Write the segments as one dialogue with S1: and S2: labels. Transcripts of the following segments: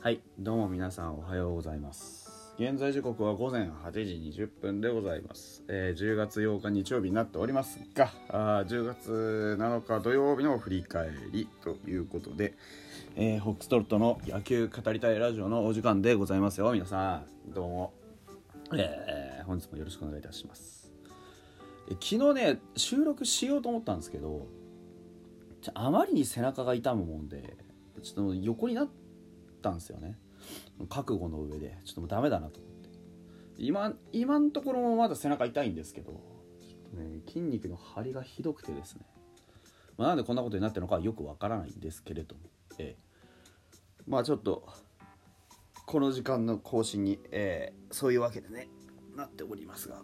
S1: はいどうも皆さんおはようございます。現在時刻は午前8時20分でございます、えー10月8日日曜日になっておりますがあ10月7日土曜日の振り返りということで、えーホックストロットの野球語りたいラジオのお時間でございますよ。皆さんどうも、えー本日もよろしくお願いいたします。え昨日ね収録しようと思ったんですけどあまりに背中が痛むもんでちょっと横になったんですよね。覚悟の上でちょっともうダメだなと思って。今今のところもまだ背中痛いんですけどね筋肉の張りがひどくてですね、まあ、なんでこんなことになってるのかはよくわからないんですけれども、ええ。まあちょっとこの時間の更新に、えーそういうわけでねなっておりますが。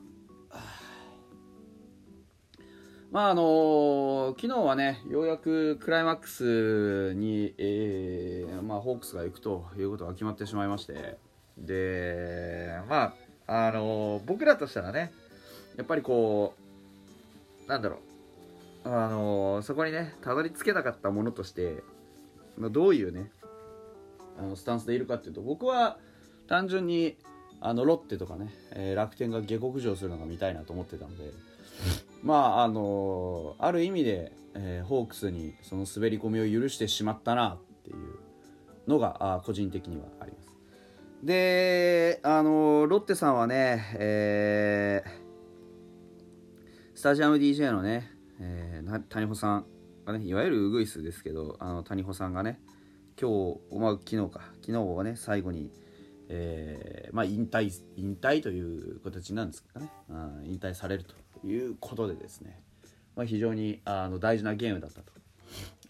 S1: まああの昨日はねようやくクライマックスに、えーまあ、ホークスが行くということが決まってしまいまして。でまああの僕らとしたらねやっぱりこうなんだろう。あのそこにねたどり着けなかったものとして、まあ、どういうねあのスタンスでいるかっていうと僕は単純にあのロッテとかね、えー楽天が下克上するのが見たいなと思ってたのでまああのある意味で、えーホークスにその滑り込みを許してしまったなっていうのがあ個人的にはあります。であのロッテさんはね、えースタジアム DJ のね、えー谷保さんがねいわゆるウグイスですけどあの谷保さんがね今日、まあ、昨日か昨日はね最後に、えーまあ、引退引退という形なんですかね、うん引退されると。いうことでですね、まあ、非常にあの大事なゲームだったと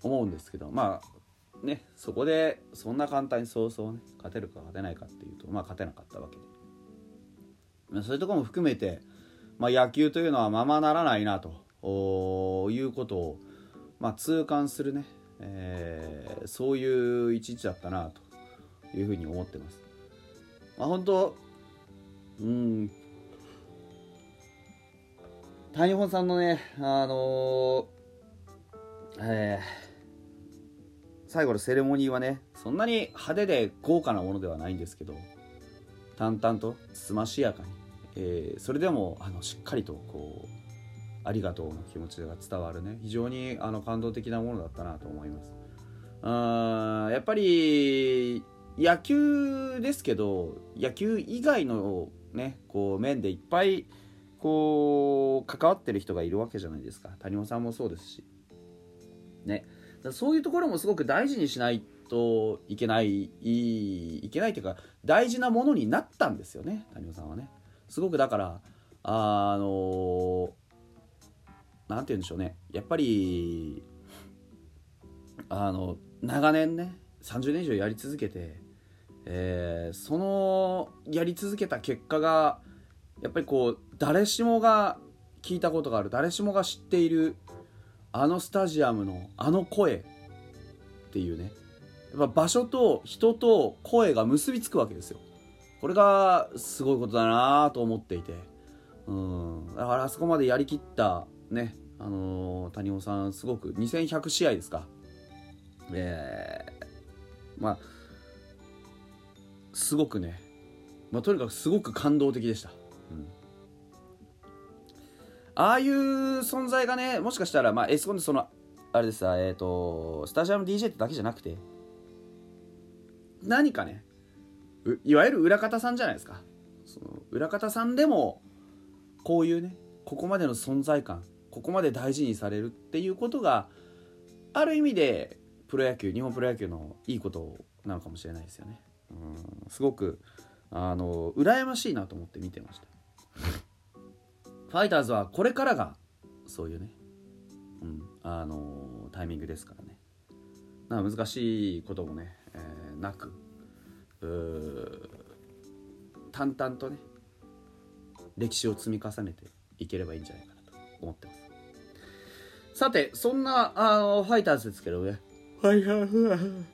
S1: 思うんですけどまあねそこでそんな簡単にそうそうね勝てるか勝てないかっていうとまあ勝てなかったわけで、まあ、そういうとこも含めて、まあ、野球というのはままならないなということを、まあ、痛感するね、えーそういう一日だったなというふうに思ってます。まあ、本当うん谷本さんのねあのーえー最後のセレモニーはねそんなに派手で豪華なものではないんですけど淡々とつましやかに、えーそれでもあのしっかりとこうありがとうの気持ちが伝わるね非常にあの感動的なものだったなと思います。うーやっぱり野球ですけど野球以外のねこう面でいっぱいこう関わってる人がいるわけじゃないですか。谷本さんもそうですし。ね。だそういうところもすごく大事にしないといけないいいけないというか大事なものになったんですよね。谷本さんはね。すごくだからあのなんて言うんでしょうね。やっぱりあの長年ね30年以上やり続けて、えーそのやり続けた結果がやっぱりこう誰しもが聞いたことがある誰しもが知っているあのスタジアムのあの声っていうねやっぱ場所と人と声が結びつくわけですよ。これがすごいことだなと思っていて。うん。だからあそこまでやりきったねあのー谷尾さんすごく2100試合ですか。えーまあすごくね、まあ、とにかくすごく感動的でした、うん、ああいう存在がねもしかしたら、まあ、エスコンでそのあれですさえっ、とスタジアム DJ ってだけじゃなくて何かねいわゆる裏方さんじゃないですか。その裏方さんでもこういうねここまでの存在感ここまで大事にされるっていうことがある意味でプロ野球日本プロ野球のいいことなのかもしれないですよね。うん。すごくあの羨ましいなと思って見てました。ファイターズはこれからがそういうね、うん、あのタイミングですからね。な難しいこともね、えーなく淡々とね歴史を積み重ねていければいいんじゃないかなと思ってます。さてそんなあのファイターズですけどね。ファイターズ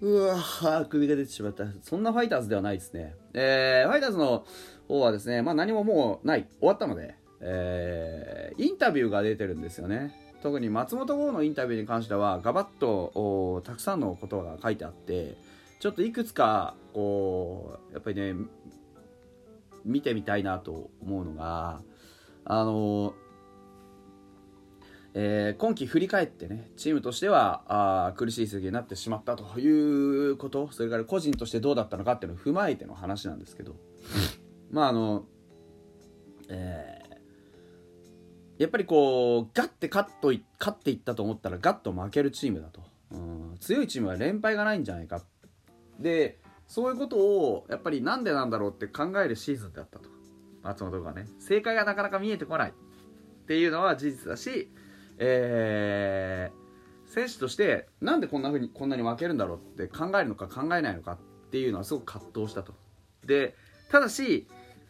S1: うわ首が出てしまった。そんなファイターズではないですね。えー、ファイターズの方はですねまあ何ももうない。終わったのでえーインタビューが出てるんですよね。特に松本剛のインタビューに関してはガバッとたくさんのことが書いてあってちょっといくつかこうやっぱりね見てみたいなと思うのがあのえー、今季振り返ってねチームとしてはあ苦しい成績になってしまったということそれから個人としてどうだったのかっていうのを踏まえての話なんですけどまああの、えー、やっぱりこうガッて勝っと勝っていったと思ったらガッと負けるチームだと、うん、強いチームは連敗がないんじゃないか。でそういうことをやっぱりなんでなんだろうって考えるシーズンだったと。松本がね。正解がなかなか見えてこない。っていうのは事実だしえー、選手としてなんでこんなふうにこんなに負けるんだろうって考えるのか考えないのかっていうのはすごく葛藤したと。でただし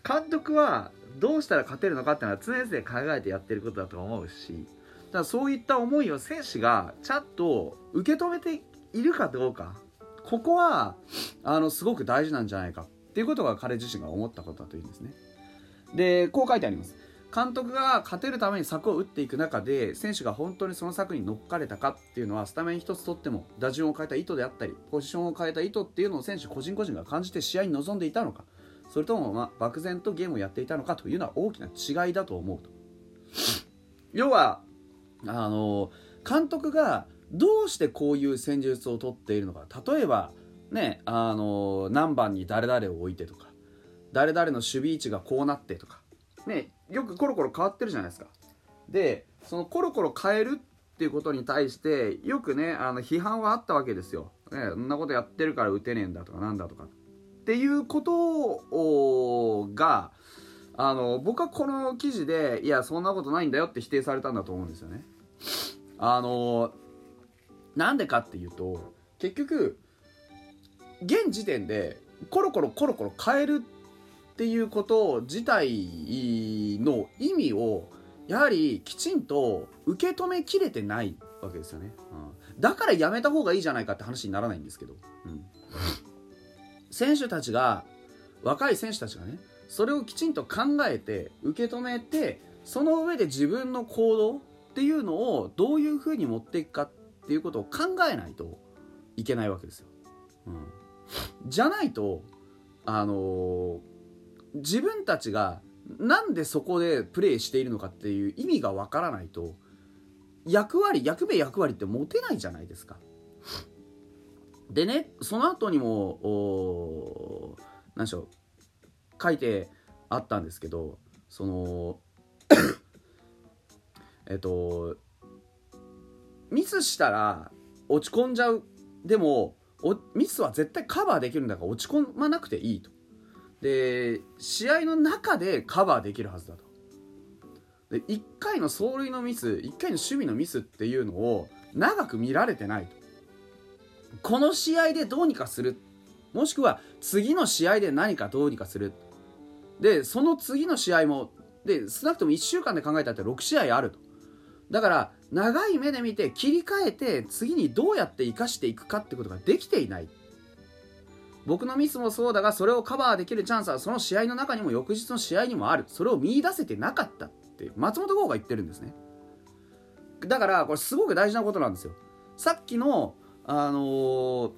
S1: 監督はどうしたら勝てるのかっていうのは常々考えてやってることだと思うしだからそういった思いを選手がちゃんと受け止めているかどうかここはあのすごく大事なんじゃないかっていうことが彼自身が思ったことだというんですね。でこう書いてあります。監督が勝てるために策を打っていく中で選手が本当にその策に乗っかれたかっていうのはスタメン一つ取っても打順を変えた意図であったりポジションを変えた意図っていうのを選手個人個人が感じて試合に臨んでいたのかそれともま漠然とゲームをやっていたのかというのは大きな違いだと思うと。要はあの監督がどうしてこういう戦術を取っているのか。例えばねあの何番に誰々を置いてとか。誰々の守備位置がこうなってとか。ねよくコロコロ変わってるじゃないですか。でそのコロコロ変えるっていうことに対してよくねあの批判はあったわけですよ、ね、そんなことやってるから打てねえんだとかなんだとか。ってていうことがあの僕はこの記事でいやそんなことないんだよって否定されたんだと思うんですよね。あのなんでかっていうと結局現時点でコロコロコロコロ変えるっていうこと自体の意味をやはりきちんと受け止めきれてないわけですよね、うん、だからやめた方がいいじゃないかって話にならないんですけど、うん、選手たちが若い選手たちがねそれをきちんと考えて受け止めてその上で自分の行動っていうのをどういうふうに持っていくかっていうことを考えないといけないわけですよ。うん、じゃないとあのー、自分たちがなんでそこでプレーしているのかっていう意味がわからないと役割役目役割って持てないじゃないですか。でねその後にも何でしょう書いてあったんですけどその えっとミスしたら落ち込んじゃう。でもミスは絶対カバーできるんだから落ち込まなくていいと。で試合の中でカバーできるはずだと。で1回の走塁のミス1回の守備のミスっていうのを長く見られてないと。この試合でどうにかする。もしくは次の試合で何かどうにかする。でその次の試合もで少なくとも1週間で考えたって6試合あると。だから長い目で見て切り替えて次にどうやって生かしていくかってことができていない。僕のミスもそうだがそれをカバーできるチャンスはその試合の中にも翌日の試合にもある。それを見出せてなかったって松本剛が言ってるんですね。だからこれすごく大事なことなんですよ。さっきのあのー、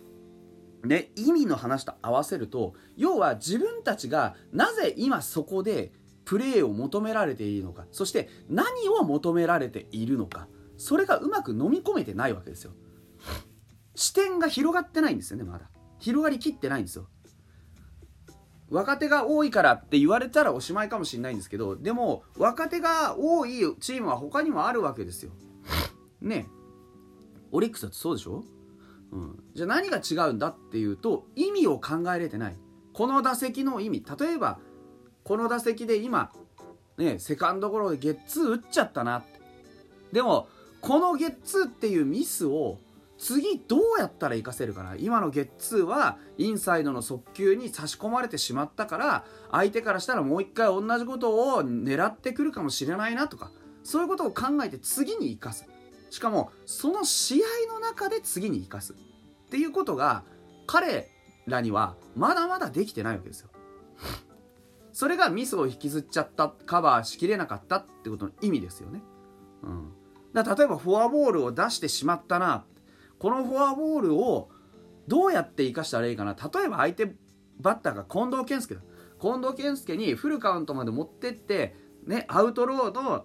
S1: ね意味の話と合わせると要は自分たちがなぜ今そこでプレーを求められているのかそして何を求められているのかそれがうまく飲み込めてないわけですよ。視点が広がってないんですよねまだ。広がりきってないんですよ。若手が多いからって言われたらおしまいかもしれないんですけどでも若手が多いチームは他にもあるわけですよ。ね。オリックスだってそうでしょ、うん、じゃあ何が違うんだっていうと意味を考えれてない。この打席の意味。例えばこの打席で今ねセカンドゴロでゲッツー打っちゃったなって。でもこのゲッツーっていうミスを次どうやったら活かせるかな。今のゲッツーはインサイドの速球に差し込まれてしまったから相手からしたらもう一回同じことを狙ってくるかもしれないなとか。そういうことを考えて次に生かす。しかもその試合の中で次に生かすっていうことが彼らにはまだまだできてないわけですよ。それがミスを引きずっちゃったカバーしきれなかったってことの意味ですよね。うん。だ例えばフォアボールを出してしまったな。このフォアボールをどうやって生かしたらいいかな。例えば相手バッターが近藤健介だ。近藤健介にフルカウントまで持ってってねアウトローの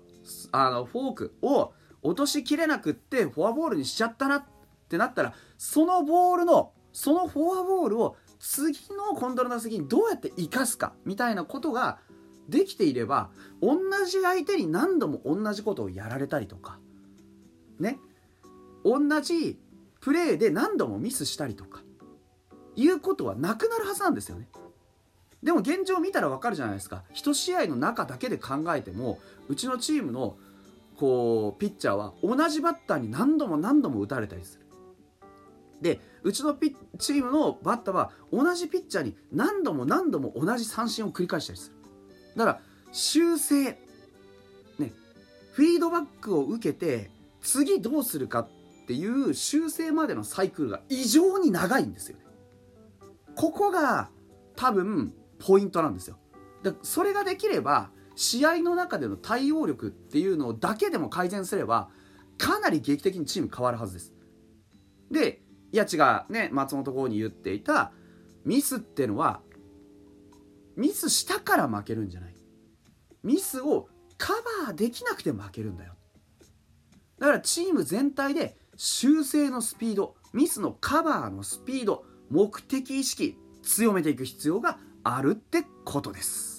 S1: あのフォークを落としきれなくってフォアボールにしちゃったなってなったらそのボールのそのフォアボールを次のコントロールの打席にどうやって生かすかみたいなことができていれば同じ相手に何度も同じことをやられたりとかね同じプレーで何度もミスしたりとかいうことはなくなるはずなんですよね。でも現状見たら分かるじゃないですか1試合の中だけで考えてもうちのチームのこうピッチャーは同じバッターに何度も何度も打たれたりする。でうちのピチームのバッターは同じピッチャーに何度も何度も同じ三振を繰り返したりする。だから修正ねフィードバックを受けて次どうするかっていう修正までのサイクルが異常に長いんですよね。ここが多分ポイントなんですよ。でそれができれば試合の中での対応力っていうのだけでも改善すればかなり劇的にチーム変わるはずです。で、いや違うね松本剛に言っていたミスってのはミスしたから負けるんじゃない。ミスをカバーできなくて負けるんだよ。だからチーム全体で修正のスピード、ミスのカバーのスピード、目的意識強めていく必要があるってことです。